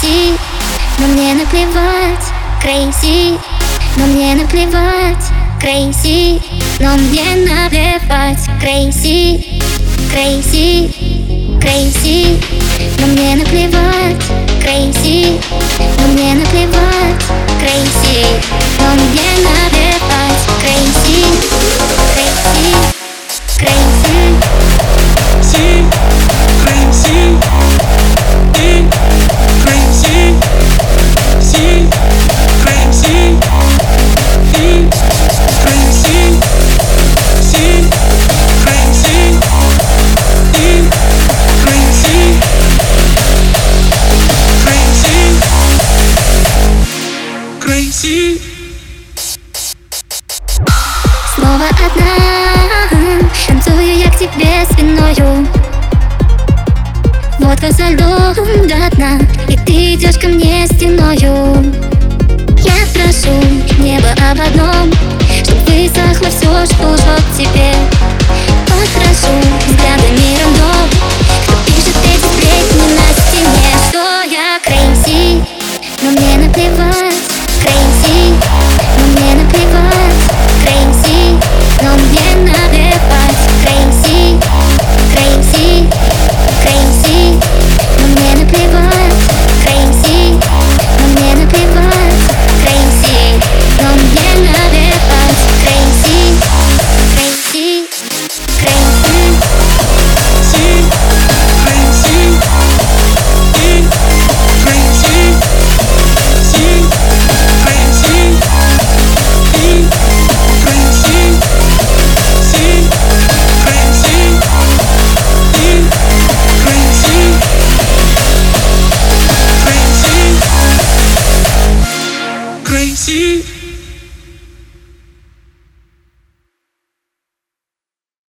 Crazy, но мне наплевать Crazy, но мне наплевать Crazy, но мне наплевать Crazy, crazy, crazy Но мне наплевать Crazy, но мне наплевать Crazy, crazy. Снова одна Танцую я к тебе спиною Водка со льдом до дна И ты идешь ко мне стеною Я прошу небо об одном Чтоб высохло все, что